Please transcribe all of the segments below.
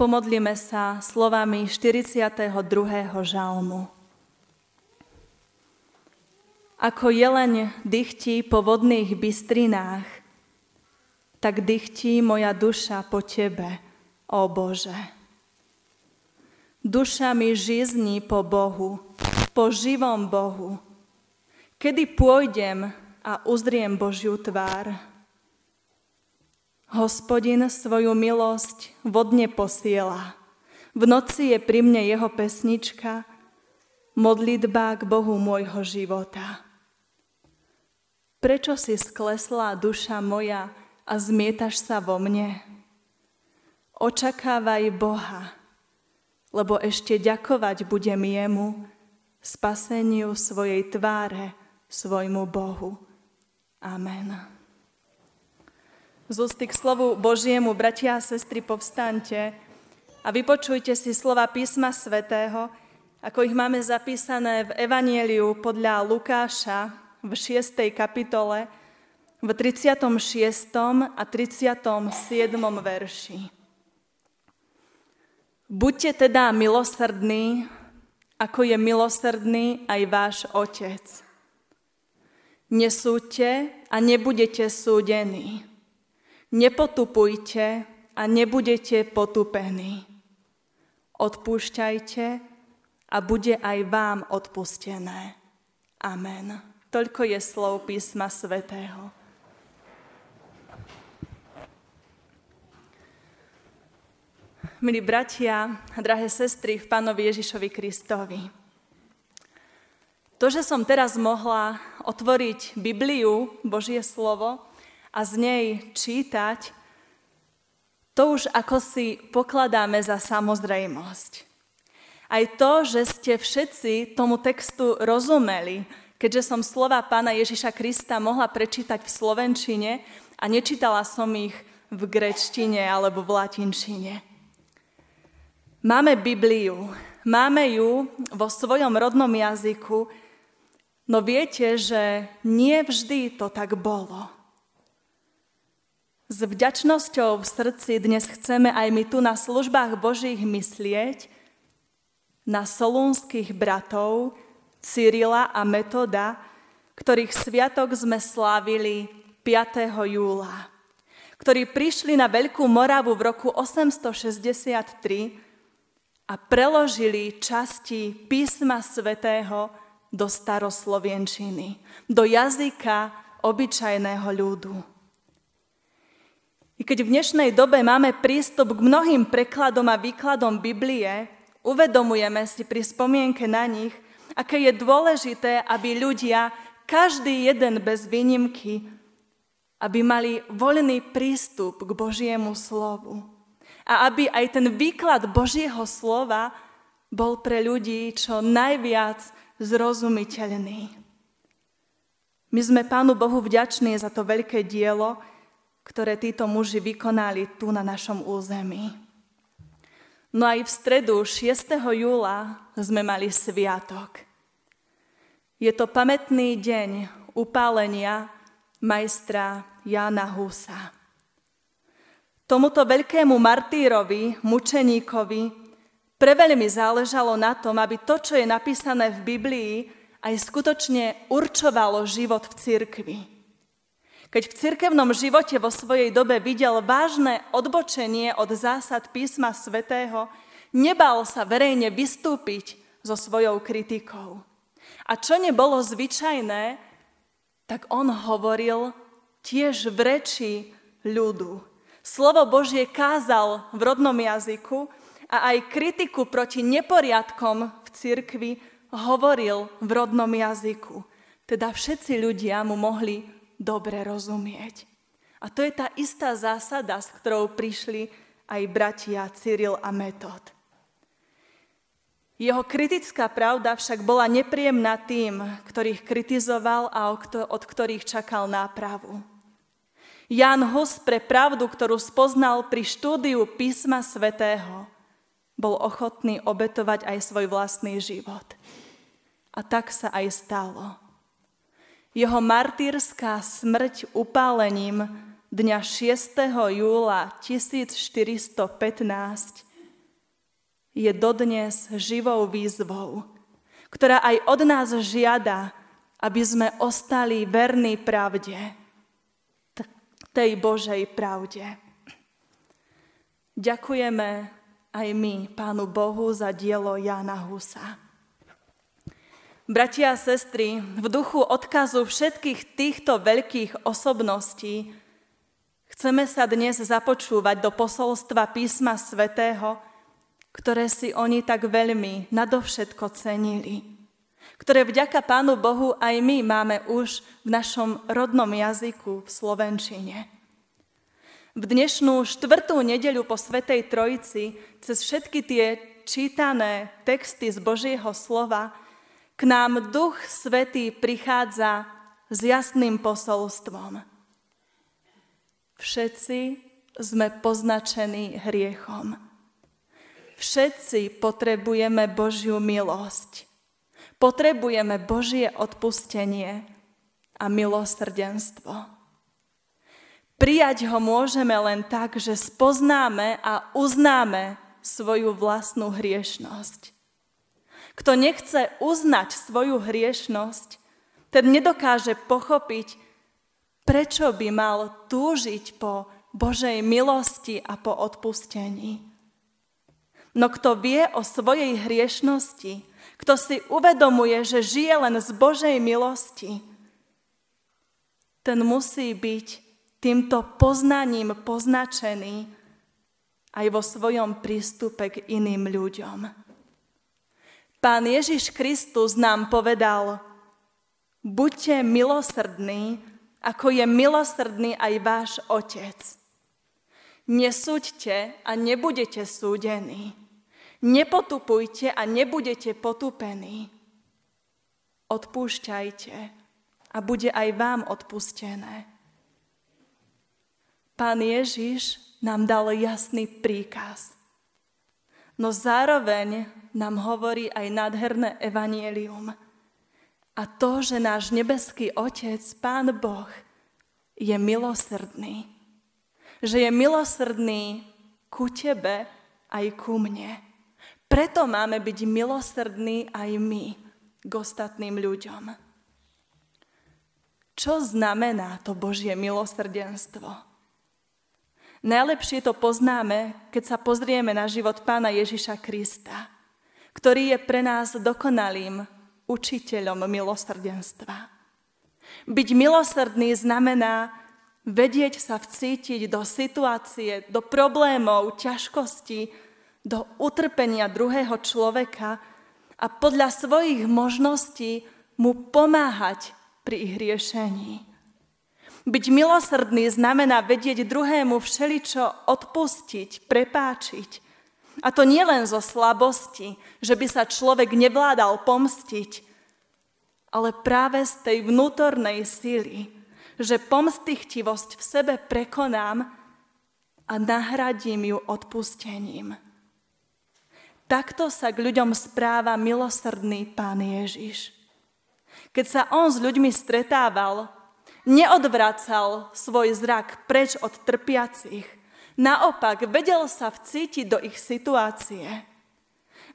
Pomodlíme sa slovami 42. žalmu. Ako jeleň dychtí po vodných bystrinách, tak dychtí moja duša po Tebe, ó Bože. Duša mi žizní po Bohu, po živom Bohu. Kedy pôjdem a uzriem Božiu tvár? Hospodin svoju milosť vodne posiela. V noci je pri mne jeho pesnička, modlitba k Bohu môjho života. Prečo si sklesla duša moja a zmietaš sa vo mne? Očakávaj Boha, lebo ešte ďakovať budem jemu, spaseniu svojej tváre, svojmu Bohu. Amen. Z ústy k slovu Božiemu, bratia a sestry, povstante a vypočujte si slova písma svätého, ako ich máme zapísané v Evanieliu podľa Lukáša v 6. kapitole v 36. a 37. verši. Buďte teda milosrdní, ako je milosrdný aj váš Otec. Nesúďte a nebudete súdení. Nepotupujte a nebudete potupení. Odpúšťajte a bude aj vám odpustené. Amen. Toľko je slov písma svätého. Milí bratia drahé sestry v Pánovi Ježišovi Kristovi. To, že som teraz mohla otvoriť Bibliu, Božie slovo, a z nej čítať, to už ako si pokladáme za samozrejmosť. Aj to, že ste všetci tomu textu rozumeli, keďže som slova pána Ježiša Krista mohla prečítať v slovenčine a nečítala som ich v grečtine alebo v latinčine. Máme Bibliu, máme ju vo svojom rodnom jazyku, no viete, že nie vždy to tak bolo. S vďačnosťou v srdci dnes chceme aj my tu na službách Božích myslieť na solúnskych bratov Cyrila a Metoda, ktorých sviatok sme slávili 5. júla, ktorí prišli na Veľkú Moravu v roku 863 a preložili časti písma svätého do staroslovenčiny, do jazyka obyčajného ľudu. I keď v dnešnej dobe máme prístup k mnohým prekladom a výkladom Biblie, uvedomujeme si pri spomienke na nich, aké je dôležité, aby ľudia, každý jeden bez výnimky, aby mali voľný prístup k Božiemu slovu. A aby aj ten výklad Božieho slova bol pre ľudí čo najviac zrozumiteľný. My sme Pánu Bohu vďační za to veľké dielo, ktoré títo muži vykonali tu na našom území. No aj v stredu 6. júla sme mali sviatok. Je to pamätný deň upálenia majstra Jana Husa. Tomuto veľkému martýrovi, mučeníkovi, preveľmi záležalo na tom, aby to, čo je napísané v Biblii, aj skutočne určovalo život v cirkvi. Keď v cirkevnom živote vo svojej dobe videl vážne odbočenie od zásad písma svätého, nebal sa verejne vystúpiť so svojou kritikou. A čo nebolo zvyčajné, tak on hovoril tiež v reči ľudu. Slovo Božie kázal v rodnom jazyku a aj kritiku proti neporiadkom v cirkvi hovoril v rodnom jazyku. Teda všetci ľudia mu mohli dobre rozumieť. A to je tá istá zásada, s ktorou prišli aj bratia Cyril a Metod. Jeho kritická pravda však bola nepríjemná tým, ktorých kritizoval a od ktorých čakal nápravu. Jan Hus pre pravdu, ktorú spoznal pri štúdiu písma svätého, bol ochotný obetovať aj svoj vlastný život. A tak sa aj stalo. Jeho martýrská smrť upálením dňa 6. júla 1415 je dodnes živou výzvou, ktorá aj od nás žiada, aby sme ostali verní pravde, tej Božej pravde. Ďakujeme aj my Pánu Bohu za dielo Jana Husa. Bratia a sestry, v duchu odkazu všetkých týchto veľkých osobností chceme sa dnes započúvať do posolstva písma svätého, ktoré si oni tak veľmi nadovšetko cenili ktoré vďaka Pánu Bohu aj my máme už v našom rodnom jazyku v Slovenčine. V dnešnú štvrtú nedeľu po Svetej Trojici cez všetky tie čítané texty z Božieho slova k nám Duch Svetý prichádza s jasným posolstvom. Všetci sme poznačení hriechom. Všetci potrebujeme Božiu milosť. Potrebujeme Božie odpustenie a milosrdenstvo. Prijať ho môžeme len tak, že spoznáme a uznáme svoju vlastnú hriešnosť. Kto nechce uznať svoju hriešnosť, ten nedokáže pochopiť, prečo by mal túžiť po Božej milosti a po odpustení. No kto vie o svojej hriešnosti, kto si uvedomuje, že žije len z Božej milosti, ten musí byť týmto poznaním poznačený aj vo svojom prístupe k iným ľuďom. Pán Ježiš Kristus nám povedal, buďte milosrdní, ako je milosrdný aj váš Otec. Nesúďte a nebudete súdení. Nepotupujte a nebudete potupení. Odpúšťajte a bude aj vám odpustené. Pán Ježiš nám dal jasný príkaz. No zároveň nám hovorí aj nádherné evanielium. A to, že náš nebeský Otec, Pán Boh, je milosrdný. Že je milosrdný ku tebe aj ku mne. Preto máme byť milosrdní aj my k ostatným ľuďom. Čo znamená to Božie milosrdenstvo? Najlepšie to poznáme, keď sa pozrieme na život pána Ježiša Krista, ktorý je pre nás dokonalým učiteľom milosrdenstva. Byť milosrdný znamená vedieť sa vcítiť do situácie, do problémov, ťažkostí, do utrpenia druhého človeka a podľa svojich možností mu pomáhať pri ich riešení. Byť milosrdný znamená vedieť druhému všeličo odpustiť, prepáčiť. A to nie len zo slabosti, že by sa človek nevládal pomstiť, ale práve z tej vnútornej síly, že pomstichtivosť v sebe prekonám a nahradím ju odpustením. Takto sa k ľuďom správa milosrdný pán Ježiš. Keď sa on s ľuďmi stretával, neodvracal svoj zrak preč od trpiacich. Naopak, vedel sa vcítiť do ich situácie.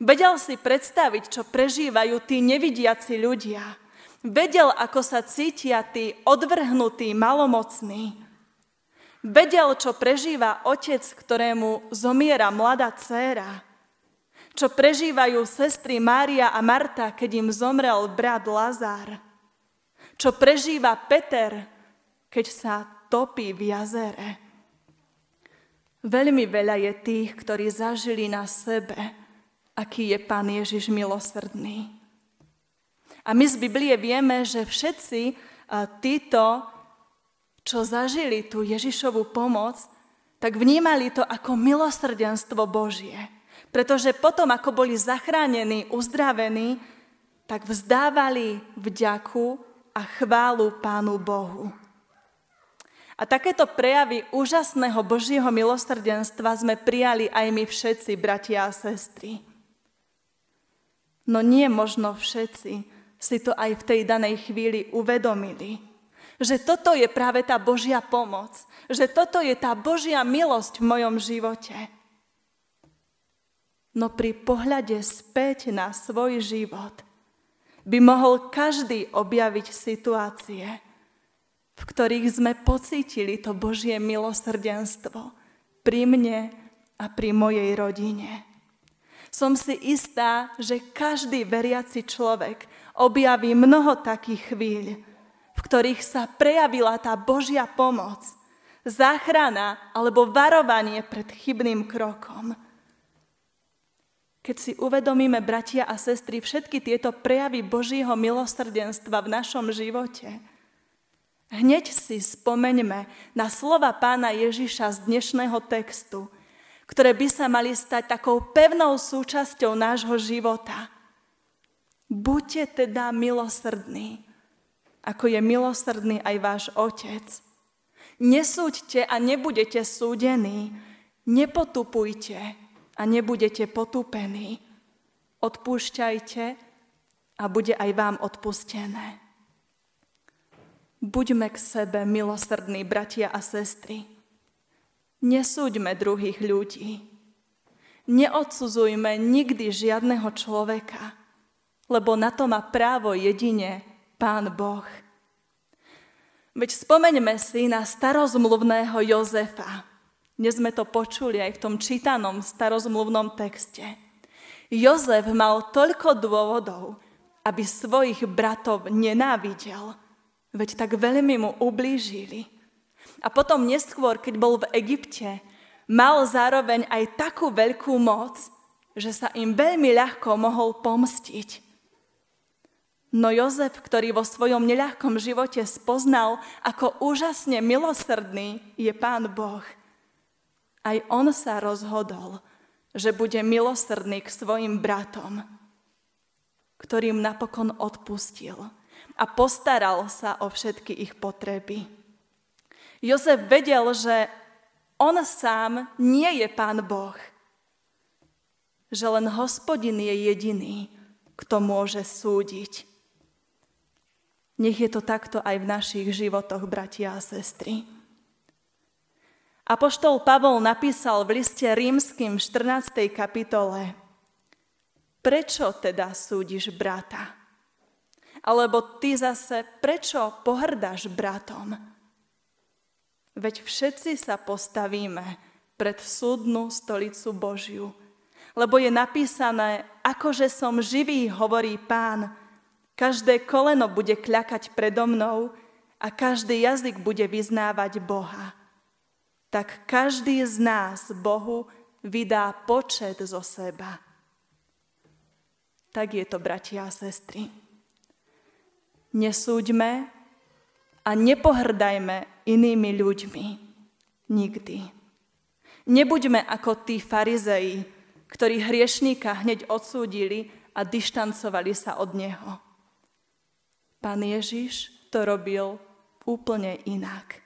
Vedel si predstaviť, čo prežívajú tí nevidiaci ľudia. Vedel, ako sa cítia tí odvrhnutí, malomocní. Vedel, čo prežíva otec, ktorému zomiera mladá dcéra čo prežívajú sestry Mária a Marta, keď im zomrel brat Lazár. Čo prežíva Peter, keď sa topí v jazere. Veľmi veľa je tých, ktorí zažili na sebe, aký je Pán Ježiš milosrdný. A my z Biblie vieme, že všetci títo, čo zažili tú Ježišovú pomoc, tak vnímali to ako milosrdenstvo Božie. Pretože potom, ako boli zachránení, uzdravení, tak vzdávali vďaku a chválu Pánu Bohu. A takéto prejavy úžasného Božieho milosrdenstva sme prijali aj my všetci, bratia a sestry. No nie možno všetci si to aj v tej danej chvíli uvedomili. Že toto je práve tá Božia pomoc. Že toto je tá Božia milosť v mojom živote. no pri pohľade späť na svoj život by mohol každý objaviť situácie, v ktorých sme pocítili to Božie milosrdenstvo pri mne a pri mojej rodine. Som si istá, že každý veriaci človek objaví mnoho takých chvíľ, v ktorých sa prejavila tá Božia pomoc, záchrana alebo varovanie pred chybným krokom. Keď si uvedomíme, bratia a sestry, všetky tieto prejavy Božího milosrdenstva v našom živote, hneď si spomeňme na slova pána Ježiša z dnešného textu, ktoré by sa mali stať takou pevnou súčasťou nášho života. Buďte teda milosrdní, ako je milosrdný aj váš Otec. Nesúďte a nebudete súdení, nepotupujte, a nebudete potúpení. Odpúšťajte a bude aj vám odpustené. Buďme k sebe milosrdní, bratia a sestry. Nesúďme druhých ľudí. Neodsudzujme nikdy žiadneho človeka, lebo na to má právo jedine Pán Boh. Veď spomeňme si na starozmluvného Jozefa, dnes sme to počuli aj v tom čítanom starozmluvnom texte. Jozef mal toľko dôvodov, aby svojich bratov nenávidel, veď tak veľmi mu ublížili. A potom neskôr, keď bol v Egypte, mal zároveň aj takú veľkú moc, že sa im veľmi ľahko mohol pomstiť. No Jozef, ktorý vo svojom neľahkom živote spoznal, ako úžasne milosrdný je Pán Boh – aj on sa rozhodol, že bude milosrdný k svojim bratom, ktorým napokon odpustil a postaral sa o všetky ich potreby. Jozef vedel, že on sám nie je pán Boh, že len hospodin je jediný, kto môže súdiť. Nech je to takto aj v našich životoch, bratia a sestry. Apoštol Pavol napísal v liste rímským v 14. kapitole Prečo teda súdiš brata? Alebo ty zase, prečo pohrdáš bratom? Veď všetci sa postavíme pred súdnu stolicu Božiu. Lebo je napísané, akože som živý, hovorí pán, každé koleno bude kľakať predo mnou a každý jazyk bude vyznávať Boha tak každý z nás Bohu vydá počet zo seba. Tak je to, bratia a sestry. Nesúďme a nepohrdajme inými ľuďmi. Nikdy. Nebuďme ako tí farizeji, ktorí hriešníka hneď odsúdili a dištancovali sa od neho. Pán Ježiš to robil úplne inak.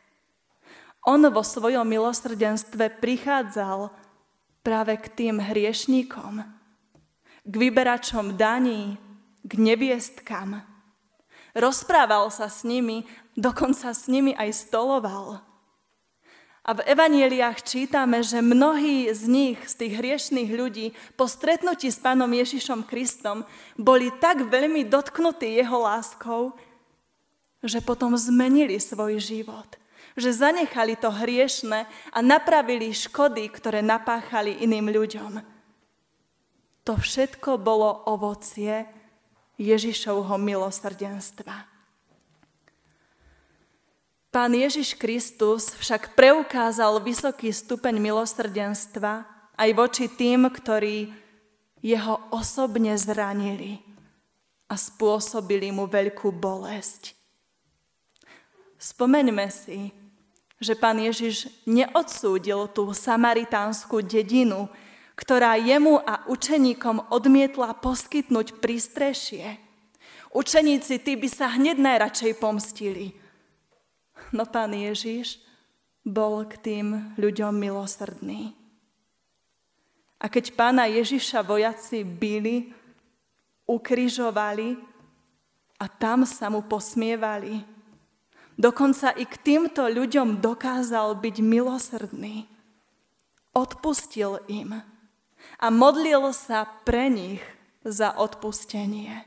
On vo svojom milosrdenstve prichádzal práve k tým hriešníkom, k vyberačom daní, k neviestkam. Rozprával sa s nimi, dokonca s nimi aj stoloval. A v evanieliách čítame, že mnohí z nich, z tých hriešných ľudí, po stretnutí s pánom Ježišom Kristom, boli tak veľmi dotknutí jeho láskou, že potom zmenili svoj život že zanechali to hriešne a napravili škody, ktoré napáchali iným ľuďom. To všetko bolo ovocie Ježišovho milosrdenstva. Pán Ježiš Kristus však preukázal vysoký stupeň milosrdenstva aj voči tým, ktorí jeho osobne zranili a spôsobili mu veľkú bolesť. Spomeňme si, že pán Ježiš neodsúdil tú samaritánsku dedinu, ktorá jemu a učeníkom odmietla poskytnúť prístrešie. Učeníci tí by sa hneď najradšej pomstili. No pán Ježiš bol k tým ľuďom milosrdný. A keď pána Ježiša vojaci byli, ukrižovali a tam sa mu posmievali, Dokonca i k týmto ľuďom dokázal byť milosrdný. Odpustil im. a modlil sa pre nich za odpustenie.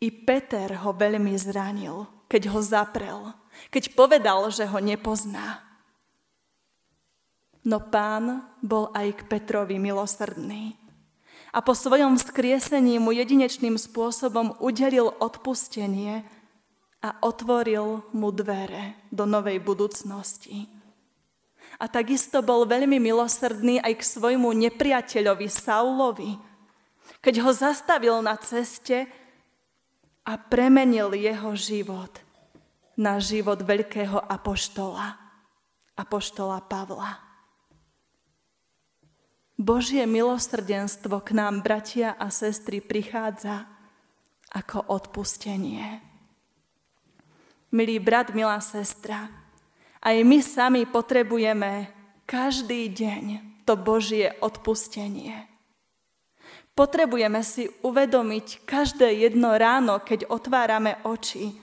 I Peter ho veľmi zranil, keď ho zaprel, keď povedal, že ho nepozná. No pán bol aj k Petrovi milosrdný a po svojom vzkriesení mu jedinečným spôsobom udelil odpustenie a otvoril mu dvere do novej budúcnosti. A takisto bol veľmi milosrdný aj k svojmu nepriateľovi Saulovi, keď ho zastavil na ceste a premenil jeho život na život veľkého apoštola, apoštola Pavla. Božie milosrdenstvo k nám, bratia a sestry, prichádza ako odpustenie. Milý brat, milá sestra, aj my sami potrebujeme každý deň to Božie odpustenie. Potrebujeme si uvedomiť každé jedno ráno, keď otvárame oči.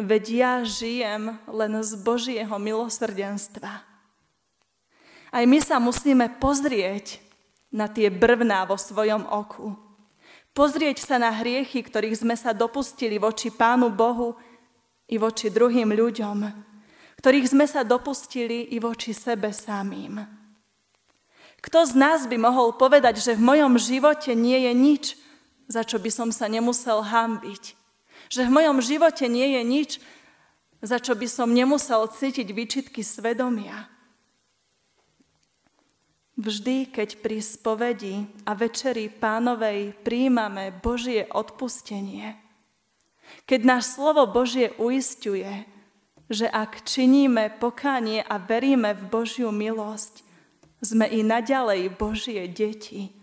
Veď ja žijem len z Božieho milosrdenstva. Aj my sa musíme pozrieť na tie brvná vo svojom oku. Pozrieť sa na hriechy, ktorých sme sa dopustili voči Pánu Bohu i voči druhým ľuďom, ktorých sme sa dopustili i voči sebe samým. Kto z nás by mohol povedať, že v mojom živote nie je nič, za čo by som sa nemusel hambiť? Že v mojom živote nie je nič, za čo by som nemusel cítiť výčitky svedomia. Vždy, keď pri spovedi a večeri pánovej príjmame Božie odpustenie, keď náš slovo Božie uistuje, že ak činíme pokánie a veríme v Božiu milosť, sme i naďalej Božie deti,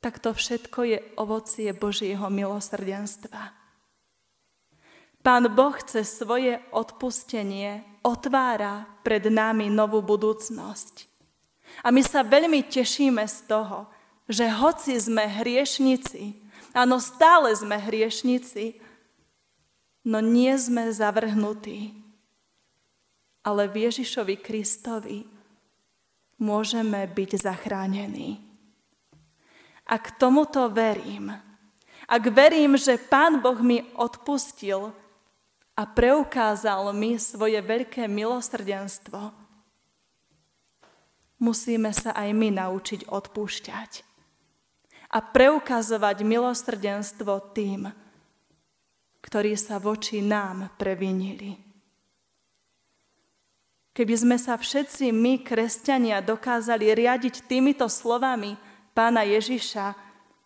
tak to všetko je ovocie Božieho milosrdenstva. Pán Boh cez svoje odpustenie otvára pred nami novú budúcnosť. A my sa veľmi tešíme z toho, že hoci sme hriešnici, áno, stále sme hriešnici, no nie sme zavrhnutí, ale v Ježišovi Kristovi môžeme byť zachránení. Ak tomuto verím, ak verím, že Pán Boh mi odpustil a preukázal mi svoje veľké milosrdenstvo, musíme sa aj my naučiť odpúšťať a preukazovať milosrdenstvo tým, ktorí sa voči nám previnili. Keby sme sa všetci my, kresťania, dokázali riadiť týmito slovami pána Ježiša,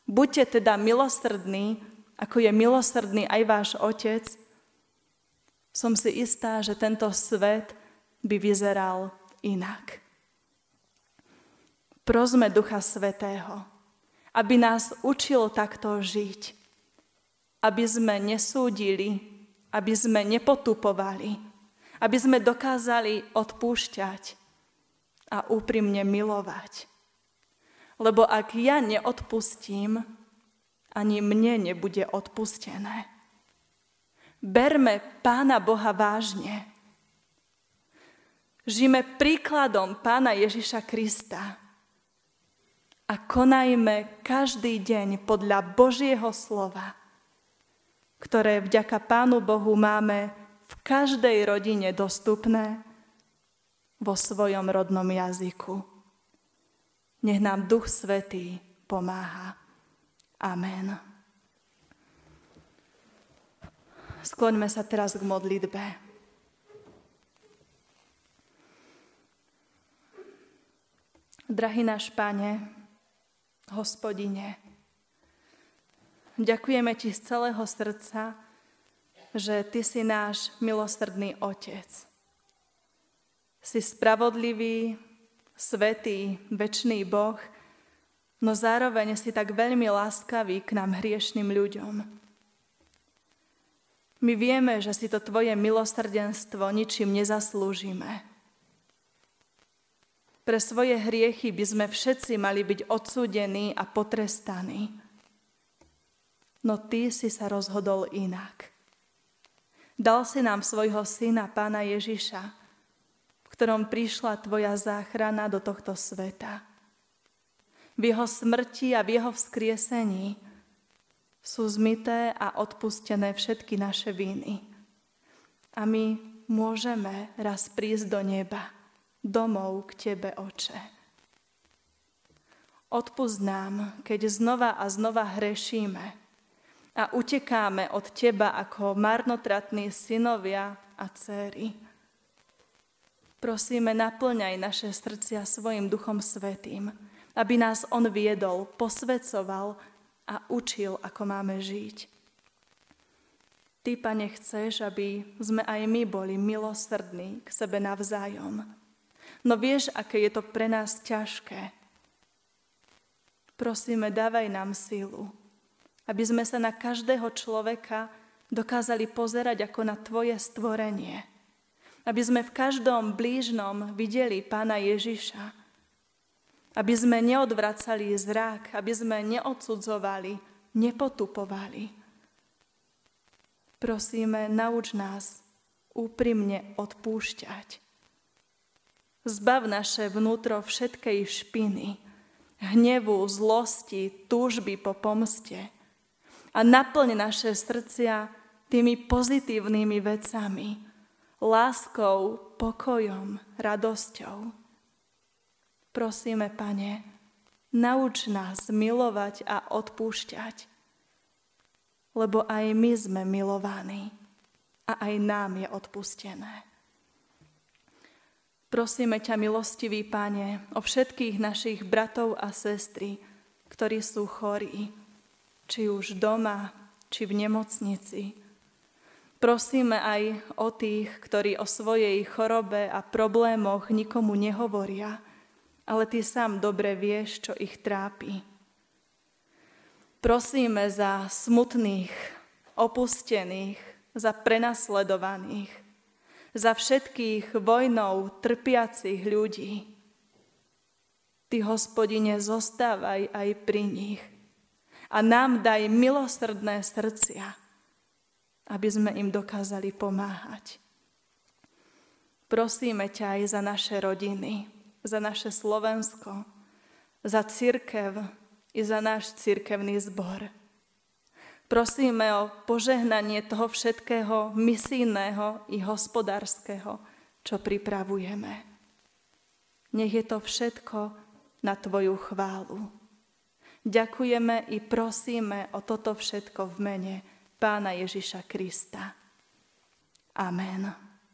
buďte teda milosrdní, ako je milosrdný aj váš Otec, som si istá, že tento svet by vyzeral inak. Prosme Ducha Svetého, aby nás učil takto žiť, aby sme nesúdili, aby sme nepotupovali, aby sme dokázali odpúšťať a úprimne milovať. Lebo ak ja neodpustím, ani mne nebude odpustené. Berme Pána Boha vážne. Žime príkladom Pána Ježiša Krista a konajme každý deň podľa Božieho slova, ktoré vďaka Pánu Bohu máme v každej rodine dostupné vo svojom rodnom jazyku. Nech nám Duch Svetý pomáha. Amen. Skloňme sa teraz k modlitbe. Drahý náš Pane, Hospodine, ďakujeme Ti z celého srdca, že Ty si náš milosrdný Otec. Si spravodlivý, svetý, večný Boh, no zároveň si tak veľmi láskavý k nám hriešným ľuďom. My vieme, že si to Tvoje milosrdenstvo ničím nezaslúžime. Pre svoje hriechy by sme všetci mali byť odsúdení a potrestaní. No Ty si sa rozhodol inak. Dal si nám svojho syna, pána Ježiša, v ktorom prišla Tvoja záchrana do tohto sveta. V Jeho smrti a v Jeho vzkriesení sú zmité a odpustené všetky naše viny. A my môžeme raz prísť do neba, domov k Tebe, Oče. Odpust keď znova a znova hrešíme a utekáme od Teba ako marnotratní synovia a céry. Prosíme, naplňaj naše srdcia svojim Duchom Svetým, aby nás On viedol, posvedcoval a učil, ako máme žiť. Ty, Pane, chceš, aby sme aj my boli milosrdní k sebe navzájom. No vieš, aké je to pre nás ťažké, Prosíme, dávaj nám sílu, aby sme sa na každého človeka dokázali pozerať ako na Tvoje stvorenie. Aby sme v každom blížnom videli Pána Ježiša. Aby sme neodvracali zrak, aby sme neodsudzovali, nepotupovali. Prosíme, nauč nás úprimne odpúšťať. Zbav naše vnútro všetkej špiny, hnevu, zlosti, túžby po pomste. A naplň naše srdcia tými pozitívnymi vecami, láskou, pokojom, radosťou. Prosíme, Pane, nauč nás milovať a odpúšťať, lebo aj my sme milovaní a aj nám je odpustené. Prosíme ťa, milostivý Pane, o všetkých našich bratov a sestry, ktorí sú chorí, či už doma, či v nemocnici. Prosíme aj o tých, ktorí o svojej chorobe a problémoch nikomu nehovoria, ale ty sám dobre vieš, čo ich trápi. Prosíme za smutných, opustených, za prenasledovaných, za všetkých vojnou trpiacich ľudí. Ty, hospodine, zostávaj aj pri nich a nám daj milosrdné srdcia, aby sme im dokázali pomáhať. Prosíme ťa aj za naše rodiny, za naše Slovensko, za církev i za náš církevný zbor. Prosíme o požehnanie toho všetkého misijného i hospodárskeho, čo pripravujeme. Nech je to všetko na Tvoju chválu. Ďakujeme i prosíme o toto všetko v mene Pána Ježiša Krista. Amen.